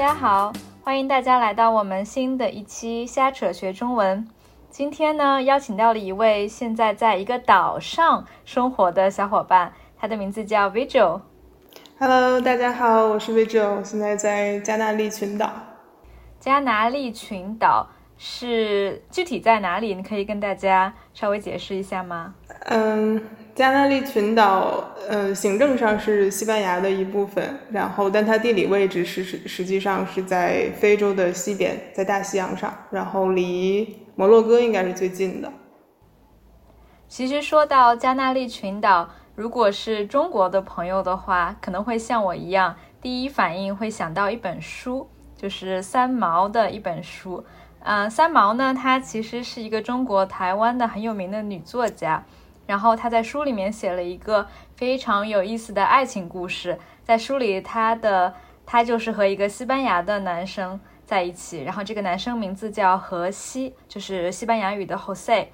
家好，欢迎大家来到我们新的一期瞎扯学中文。今天呢，邀请到了一位现在在一个岛上生活的小伙伴，他的名字叫 Vigil。Hello，大家好，我是 Vigil，我现在在加纳利群岛。加纳利群岛是具体在哪里？你可以跟大家稍微解释一下吗？嗯，加纳利群岛，呃，行政上是西班牙的一部分，然后但它地理位置是实实际上是在非洲的西边，在大西洋上，然后离摩洛哥应该是最近的。其实说到加纳利群岛，如果是中国的朋友的话，可能会像我一样，第一反应会想到一本书，就是三毛的一本书。嗯、三毛呢，她其实是一个中国台湾的很有名的女作家。然后他在书里面写了一个非常有意思的爱情故事，在书里他的他就是和一个西班牙的男生在一起，然后这个男生名字叫荷西，就是西班牙语的 Jose。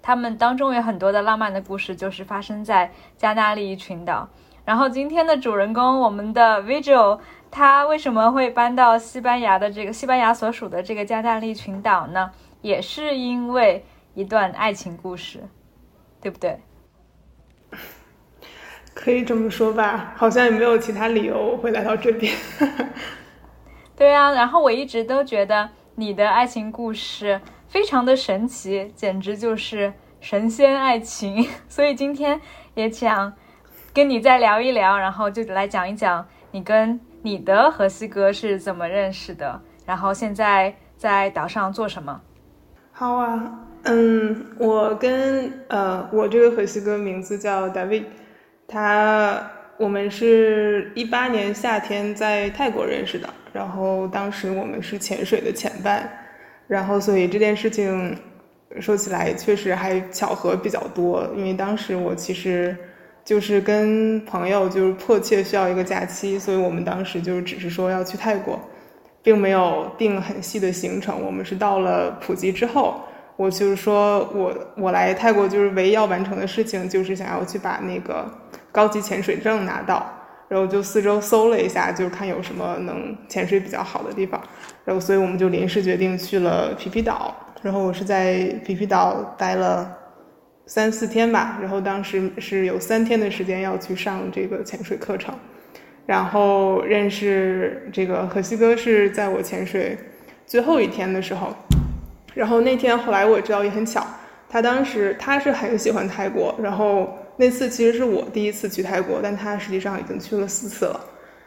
他们当中有很多的浪漫的故事，就是发生在加纳利群岛。然后今天的主人公，我们的 Vigil，他为什么会搬到西班牙的这个西班牙所属的这个加纳利群岛呢？也是因为一段爱情故事，对不对？可以这么说吧，好像也没有其他理由会来到这边。对啊，然后我一直都觉得你的爱情故事非常的神奇，简直就是神仙爱情。所以今天也想跟你再聊一聊，然后就来讲一讲你跟你的荷西哥是怎么认识的，然后现在在岛上做什么。好啊，嗯，我跟呃，我这个荷西哥名字叫 David，他我们是一八年夏天在泰国认识的，然后当时我们是潜水的前伴，然后所以这件事情说起来确实还巧合比较多，因为当时我其实就是跟朋友就是迫切需要一个假期，所以我们当时就是只是说要去泰国。并没有定很细的行程，我们是到了普吉之后，我就是说我我来泰国就是唯一要完成的事情，就是想要去把那个高级潜水证拿到，然后就四周搜了一下，就看有什么能潜水比较好的地方，然后所以我们就临时决定去了皮皮岛，然后我是在皮皮岛待了三四天吧，然后当时是有三天的时间要去上这个潜水课程。然后认识这个荷西哥是在我潜水最后一天的时候，然后那天后来我知道也很巧，他当时他是很喜欢泰国，然后那次其实是我第一次去泰国，但他实际上已经去了四次了，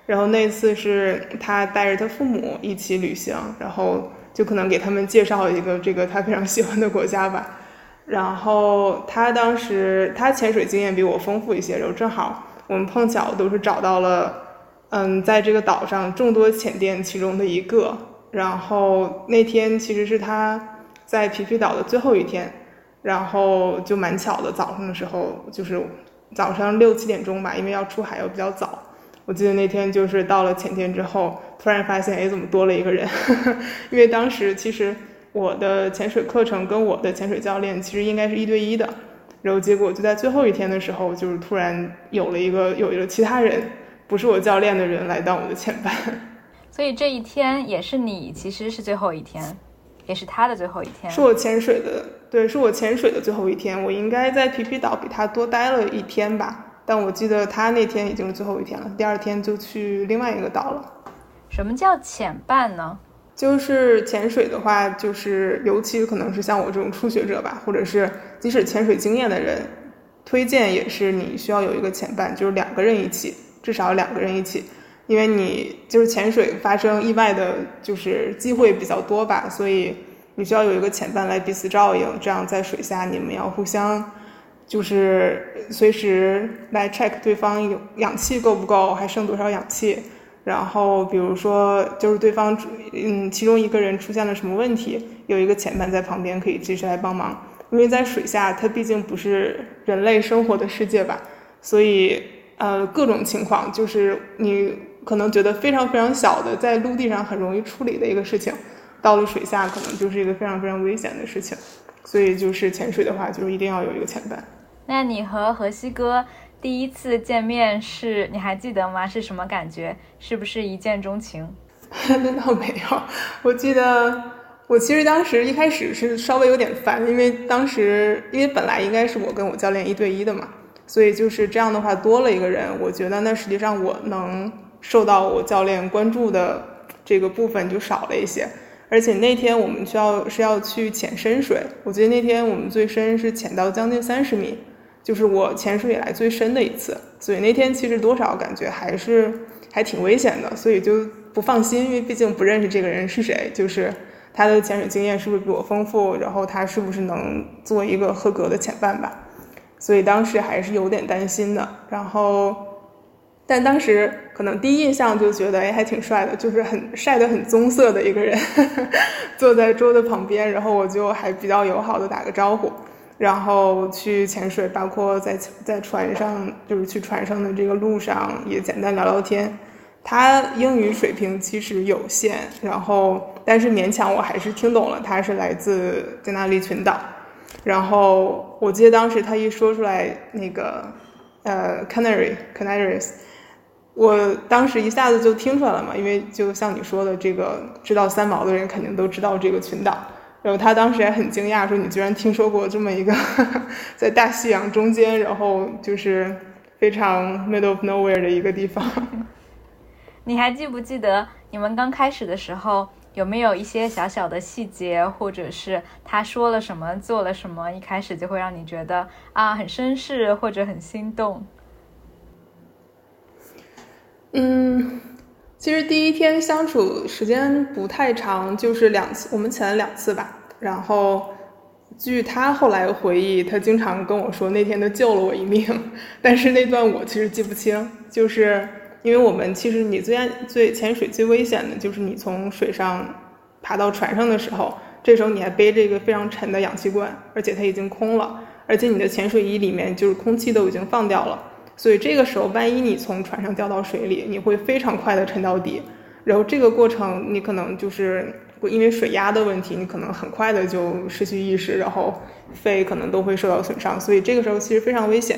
然后那次是他带着他父母一起旅行，然后就可能给他们介绍一个这个他非常喜欢的国家吧，然后他当时他潜水经验比我丰富一些，然后正好我们碰巧都是找到了。嗯，在这个岛上众多潜店其中的一个，然后那天其实是他在皮皮岛的最后一天，然后就蛮巧的，早上的时候就是早上六七点钟吧，因为要出海又比较早。我记得那天就是到了前天之后，突然发现，哎，怎么多了一个人？因为当时其实我的潜水课程跟我的潜水教练其实应该是一对一的，然后结果就在最后一天的时候，就是突然有了一个有一个其他人。不是我教练的人来当我的前 伴，所以这一天也是你其实是最后一天，也是他的最后一天。是我潜水的，对，是我潜水的最后一天。我应该在皮皮岛比他多待了一天吧，但我记得他那天已经是最后一天了，第二天就去另外一个岛了。什么叫潜伴呢？就是潜水的话，就是尤其可能是像我这种初学者吧，或者是即使潜水经验的人，推荐也是你需要有一个潜伴，就是两个人一起。至少两个人一起，因为你就是潜水发生意外的，就是机会比较多吧，所以你需要有一个潜伴来彼此照应，这样在水下你们要互相就是随时来 check 对方有氧气够不够，还剩多少氧气。然后比如说就是对方嗯其中一个人出现了什么问题，有一个潜伴在旁边可以及时来帮忙，因为在水下它毕竟不是人类生活的世界吧，所以。呃，各种情况就是你可能觉得非常非常小的，在陆地上很容易处理的一个事情，到了水下可能就是一个非常非常危险的事情。所以就是潜水的话，就是一定要有一个潜伴。那你和河西哥第一次见面是，你还记得吗？是什么感觉？是不是一见钟情？那倒没有，我记得我其实当时一开始是稍微有点烦，因为当时因为本来应该是我跟我教练一对一的嘛，所以就是这样的话多了一个人，我觉得那实际上我能受到我教练关注的这个部分就少了一些。而且那天我们需要是要去潜深水，我记得那天我们最深是潜到将近三十米，就是我潜水以来最深的一次。所以那天其实多少感觉还是还挺危险的，所以就不放心，因为毕竟不认识这个人是谁，就是他的潜水经验是不是比我丰富，然后他是不是能做一个合格的潜伴吧。所以当时还是有点担心的，然后。但当时可能第一印象就觉得，哎，还挺帅的，就是很晒得很棕色的一个人，坐在桌子旁边，然后我就还比较友好的打个招呼，然后去潜水，包括在在船上，就是去船上的这个路上也简单聊聊天。他英语水平其实有限，然后但是勉强我还是听懂了，他是来自加那利群岛。然后我记得当时他一说出来那个呃，Canary Canaries。我当时一下子就听出来了嘛，因为就像你说的，这个知道三毛的人肯定都知道这个群岛。然后他当时也很惊讶，说你居然听说过这么一个 在大西洋中间，然后就是非常 middle of nowhere 的一个地方。你还记不记得你们刚开始的时候有没有一些小小的细节，或者是他说了什么、做了什么，一开始就会让你觉得啊很绅士或者很心动？嗯，其实第一天相处时间不太长，就是两次，我们潜了两次吧。然后，据他后来回忆，他经常跟我说那天他救了我一命。但是那段我其实记不清，就是因为我们其实你最安最潜水最危险的就是你从水上爬到船上的时候，这时候你还背着一个非常沉的氧气罐，而且它已经空了，而且你的潜水衣里面就是空气都已经放掉了。所以这个时候，万一你从船上掉到水里，你会非常快的沉到底，然后这个过程你可能就是因为水压的问题，你可能很快的就失去意识，然后肺可能都会受到损伤。所以这个时候其实非常危险。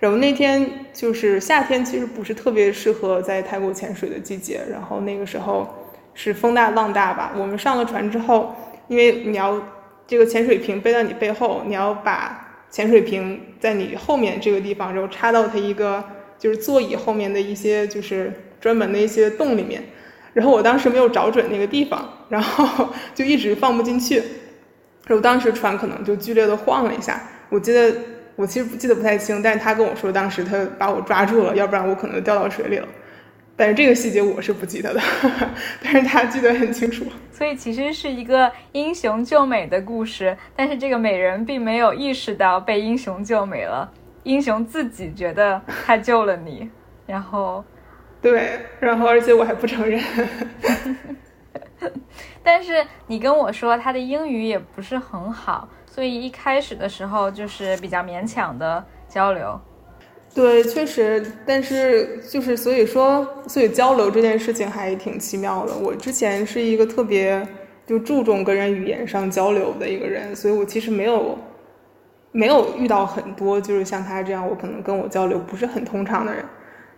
然后那天就是夏天，其实不是特别适合在泰国潜水的季节。然后那个时候是风大浪大吧。我们上了船之后，因为你要这个潜水瓶背到你背后，你要把。潜水瓶在你后面这个地方，然后插到它一个就是座椅后面的一些就是专门的一些洞里面，然后我当时没有找准那个地方，然后 就一直放不进去，然后当时船可能就剧烈的晃了一下，我记得我其实不记得不太清，但是他跟我说当时他把我抓住了，要不然我可能掉到水里了。但是这个细节我是不记得的，但是他记得很清楚。所以其实是一个英雄救美的故事，但是这个美人并没有意识到被英雄救美了，英雄自己觉得他救了你，然后，对，然后而且我还不承认。但是你跟我说他的英语也不是很好，所以一开始的时候就是比较勉强的交流。对，确实，但是就是所以说，所以交流这件事情还挺奇妙的。我之前是一个特别就注重跟人语言上交流的一个人，所以我其实没有没有遇到很多就是像他这样，我可能跟我交流不是很通畅的人。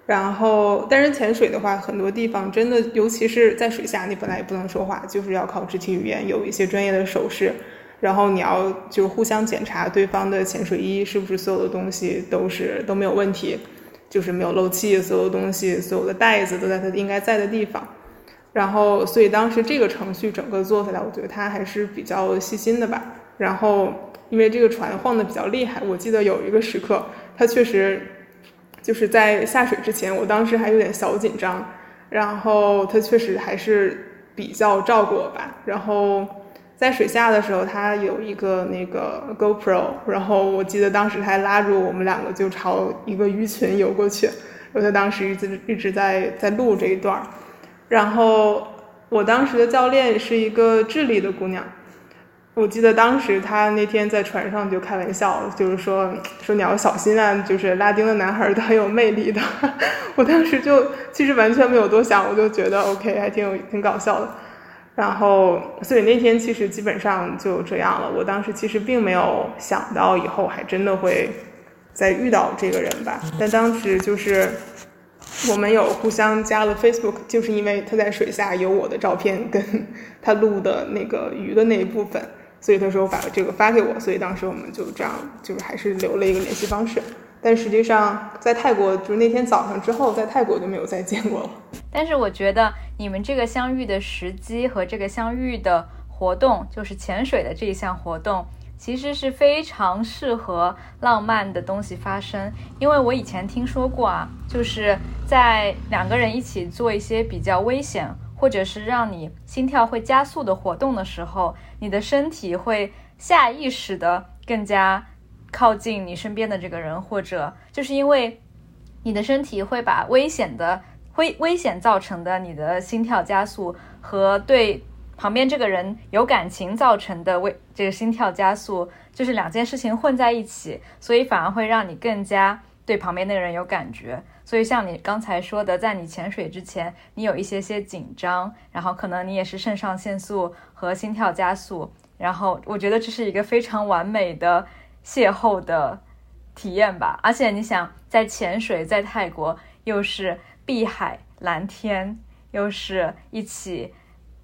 然后，但是潜水的话，很多地方真的，尤其是在水下，你本来也不能说话，就是要靠肢体语言，有一些专业的手势。然后你要就互相检查对方的潜水衣是不是所有的东西都是都没有问题，就是没有漏气，所有东西所有的袋子都在它应该在的地方。然后所以当时这个程序整个做下来，我觉得他还是比较细心的吧。然后因为这个船晃得比较厉害，我记得有一个时刻，他确实就是在下水之前，我当时还有点小紧张。然后他确实还是比较照顾我吧。然后。在水下的时候，他有一个那个 GoPro，然后我记得当时他还拉住我们两个就朝一个鱼群游过去，然后他当时一直一直在在录这一段。然后我当时的教练是一个智利的姑娘，我记得当时他那天在船上就开玩笑，就是说说你要小心啊，就是拉丁的男孩都很有魅力的。我当时就其实完全没有多想，我就觉得 OK，还挺有挺搞笑的。然后，所以那天其实基本上就这样了。我当时其实并没有想到以后还真的会再遇到这个人吧。但当时就是我们有互相加了 Facebook，就是因为他在水下有我的照片跟他录的那个鱼的那一部分，所以他说把这个发给我，所以当时我们就这样，就是还是留了一个联系方式。但实际上在泰国，就是那天早上之后，在泰国就没有再见过了。但是我觉得你们这个相遇的时机和这个相遇的活动，就是潜水的这一项活动。其实是非常适合浪漫的东西发生，因为我以前听说过啊，就是在两个人一起做一些比较危险或者是让你心跳会加速的活动的时候，你的身体会下意识的更加靠近你身边的这个人，或者就是因为你的身体会把危险的危危险造成的你的心跳加速和对。旁边这个人有感情造成的为这个心跳加速，就是两件事情混在一起，所以反而会让你更加对旁边那个人有感觉。所以像你刚才说的，在你潜水之前，你有一些些紧张，然后可能你也是肾上腺素和心跳加速，然后我觉得这是一个非常完美的邂逅的体验吧。而且你想，在潜水，在泰国又是碧海蓝天，又是一起。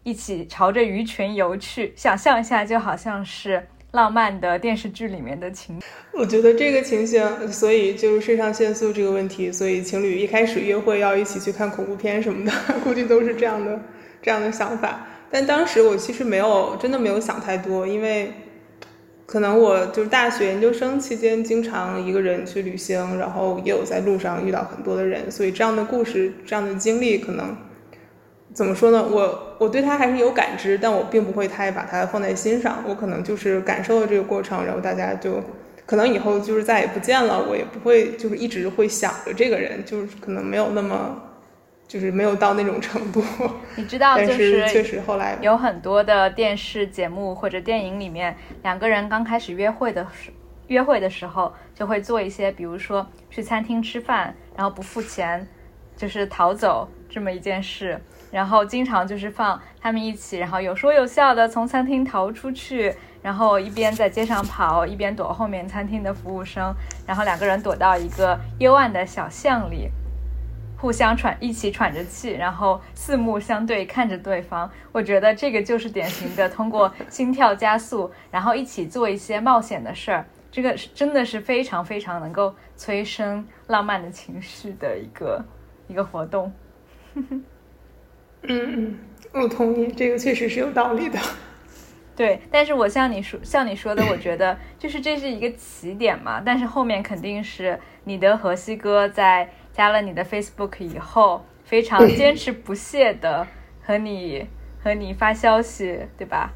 一起朝着鱼群游去，想象一下，就好像是浪漫的电视剧里面的情。我觉得这个情形，所以就是肾上腺素这个问题，所以情侣一开始约会要一起去看恐怖片什么的，估计都是这样的这样的想法。但当时我其实没有真的没有想太多，因为可能我就是大学研究生期间经常一个人去旅行，然后也有在路上遇到很多的人，所以这样的故事、这样的经历可能。怎么说呢？我我对他还是有感知，但我并不会太把它放在心上。我可能就是感受了这个过程，然后大家就可能以后就是再也不见了，我也不会就是一直会想着这个人，就是可能没有那么，就是没有到那种程度。你知道，就是确实后来有很多的电视节目或者电影里面，两个人刚开始约会的时约会的时候，就会做一些，比如说去餐厅吃饭，然后不付钱，就是逃走这么一件事。然后经常就是放他们一起，然后有说有笑的从餐厅逃出去，然后一边在街上跑，一边躲后面餐厅的服务生，然后两个人躲到一个幽暗的小巷里，互相喘，一起喘着气，然后四目相对看着对方。我觉得这个就是典型的通过心跳加速，然后一起做一些冒险的事儿，这个是真的是非常非常能够催生浪漫的情绪的一个一个活动。嗯嗯，我同意，这个确实是有道理的。对，但是我像你说，像你说的，我觉得就是这是一个起点嘛。但是后面肯定是你的河西哥在加了你的 Facebook 以后，非常坚持不懈的和你和你发消息，对吧？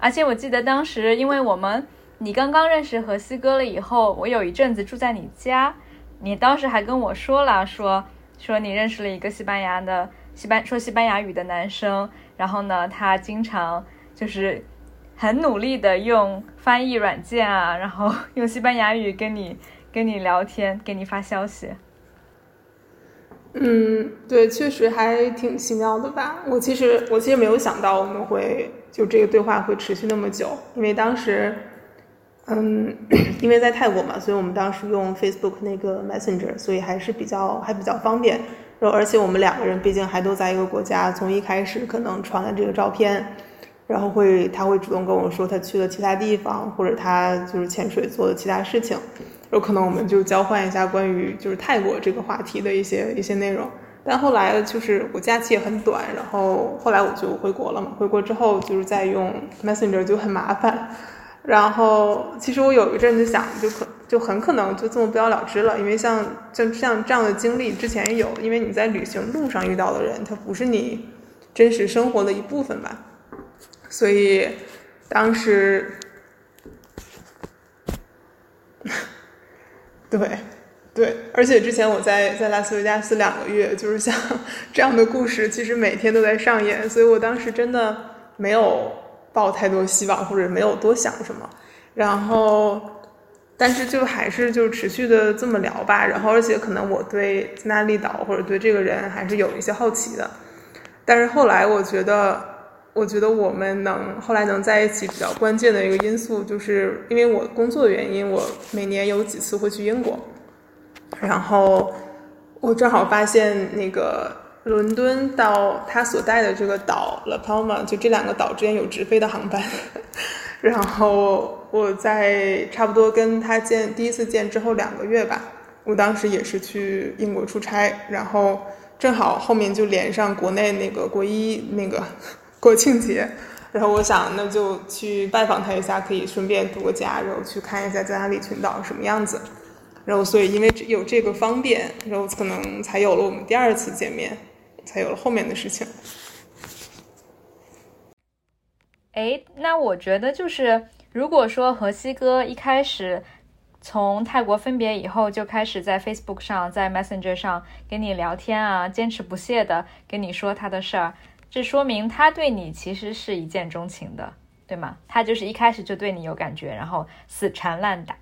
而且我记得当时，因为我们你刚刚认识河西哥了以后，我有一阵子住在你家，你当时还跟我说了，说说你认识了一个西班牙的。西班说西班牙语的男生，然后呢，他经常就是很努力的用翻译软件啊，然后用西班牙语跟你跟你聊天，给你发消息。嗯，对，确实还挺奇妙的吧。我其实我其实没有想到我们会就这个对话会持续那么久，因为当时，嗯，因为在泰国嘛，所以我们当时用 Facebook 那个 Messenger，所以还是比较还比较方便。然后，而且我们两个人毕竟还都在一个国家，从一开始可能传了这个照片，然后会他会主动跟我说他去了其他地方，或者他就是潜水做的其他事情，有可能我们就交换一下关于就是泰国这个话题的一些一些内容。但后来就是我假期也很短，然后后来我就回国了嘛，回国之后就是在用 Messenger 就很麻烦。然后其实我有一阵子想就可。就很可能就这么不了了之了，因为像像像这样的经历之前有，因为你在旅行路上遇到的人，他不是你真实生活的一部分吧，所以当时，对对，而且之前我在在拉斯维加斯两个月，就是像这样的故事，其实每天都在上演，所以我当时真的没有抱太多希望，或者没有多想什么，然后。但是就还是就持续的这么聊吧，然后而且可能我对加纳利岛或者对这个人还是有一些好奇的，但是后来我觉得，我觉得我们能后来能在一起比较关键的一个因素，就是因为我工作的原因，我每年有几次会去英国，然后我正好发现那个伦敦到他所在的这个岛 La Palma，就这两个岛之间有直飞的航班。然后我在差不多跟他见第一次见之后两个月吧，我当时也是去英国出差，然后正好后面就连上国内那个国一那个国庆节，然后我想那就去拜访他一下，可以顺便度个假，然后去看一下加那利群岛什么样子。然后所以因为有这个方便，然后可能才有了我们第二次见面，才有了后面的事情。哎，那我觉得就是，如果说河西哥一开始从泰国分别以后就开始在 Facebook 上、在 Messenger 上跟你聊天啊，坚持不懈的跟你说他的事儿，这说明他对你其实是一见钟情的，对吗？他就是一开始就对你有感觉，然后死缠烂打。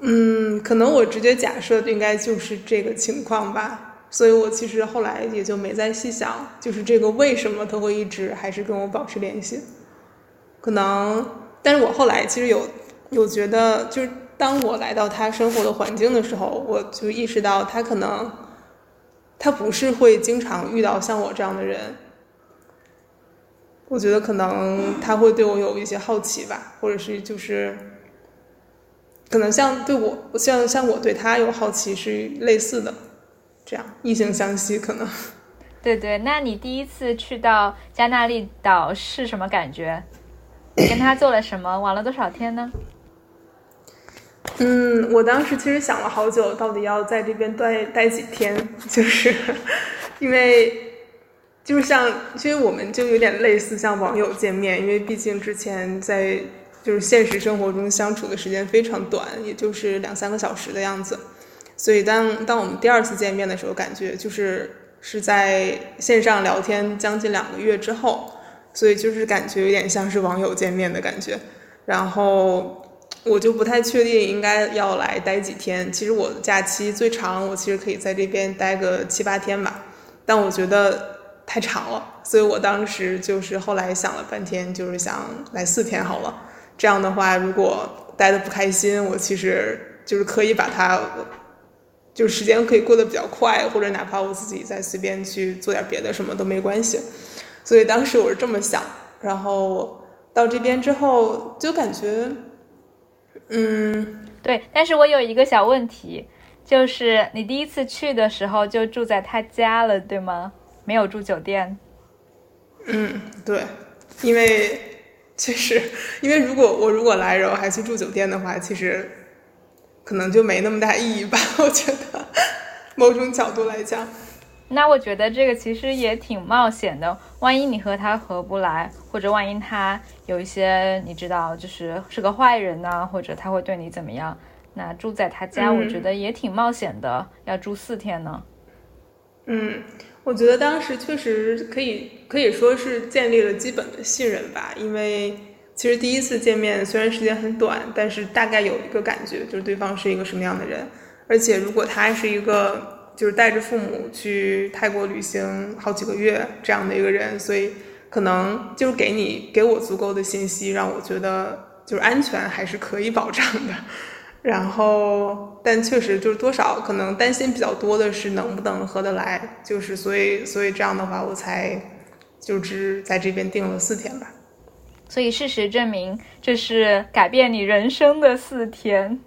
嗯，可能我直接假设应该就是这个情况吧。所以我其实后来也就没再细想，就是这个为什么他会一直还是跟我保持联系，可能，但是我后来其实有有觉得，就是当我来到他生活的环境的时候，我就意识到他可能他不是会经常遇到像我这样的人，我觉得可能他会对我有一些好奇吧，或者是就是可能像对我像像我对他有好奇是类似的。这样异性相吸可能，对对。那你第一次去到加那利岛是什么感觉？跟他做了什么？玩了多少天呢？嗯，我当时其实想了好久，到底要在这边待待几天，就是因为就是像，其实我们就有点类似像网友见面，因为毕竟之前在就是现实生活中相处的时间非常短，也就是两三个小时的样子。所以当当我们第二次见面的时候，感觉就是是在线上聊天将近两个月之后，所以就是感觉有点像是网友见面的感觉。然后我就不太确定应该要来待几天。其实我假期最长，我其实可以在这边待个七八天吧，但我觉得太长了，所以我当时就是后来想了半天，就是想来四天好了。这样的话，如果待的不开心，我其实就是可以把它。就是时间可以过得比较快，或者哪怕我自己再随便去做点别的，什么都没关系。所以当时我是这么想，然后到这边之后就感觉，嗯，对。但是我有一个小问题，就是你第一次去的时候就住在他家了，对吗？没有住酒店。嗯，对，因为确实，因为如果我如果来然后还去住酒店的话，其实。可能就没那么大意义吧，我觉得，某种角度来讲。那我觉得这个其实也挺冒险的，万一你和他合不来，或者万一他有一些你知道，就是是个坏人呢，或者他会对你怎么样，那住在他家，我觉得也挺冒险的，要住四天呢。嗯，我觉得当时确实可以可以说是建立了基本的信任吧，因为。其实第一次见面虽然时间很短，但是大概有一个感觉，就是对方是一个什么样的人。而且如果他是一个就是带着父母去泰国旅行好几个月这样的一个人，所以可能就是给你给我足够的信息，让我觉得就是安全还是可以保障的。然后，但确实就是多少可能担心比较多的是能不能合得来，就是所以所以这样的话我才就只在这边定了四天吧。所以事实证明，这是改变你人生的四天。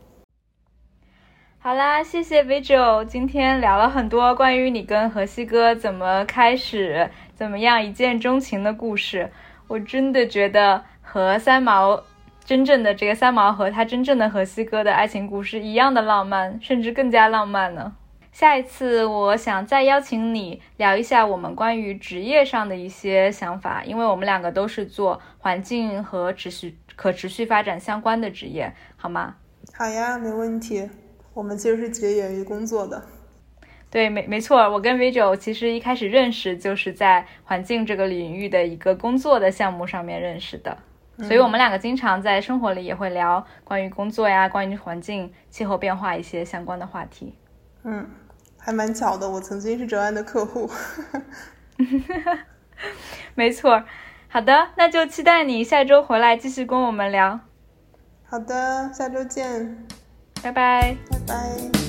好啦，谢谢 Vigil，今天聊了很多关于你跟河西哥怎么开始、怎么样一见钟情的故事。我真的觉得和三毛真正的这个三毛和他真正的河西哥的爱情故事一样的浪漫，甚至更加浪漫呢。下一次，我想再邀请你聊一下我们关于职业上的一些想法，因为我们两个都是做环境和持续可持续发展相关的职业，好吗？好呀，没问题。我们其实是结缘于工作的。对，没没错，我跟 Vijay 其实一开始认识就是在环境这个领域的一个工作的项目上面认识的，所以我们两个经常在生活里也会聊关于工作呀、关于环境、气候变化一些相关的话题。嗯。还蛮巧的，我曾经是哲安的客户。没错，好的，那就期待你下周回来继续跟我们聊。好的，下周见，拜拜，拜拜。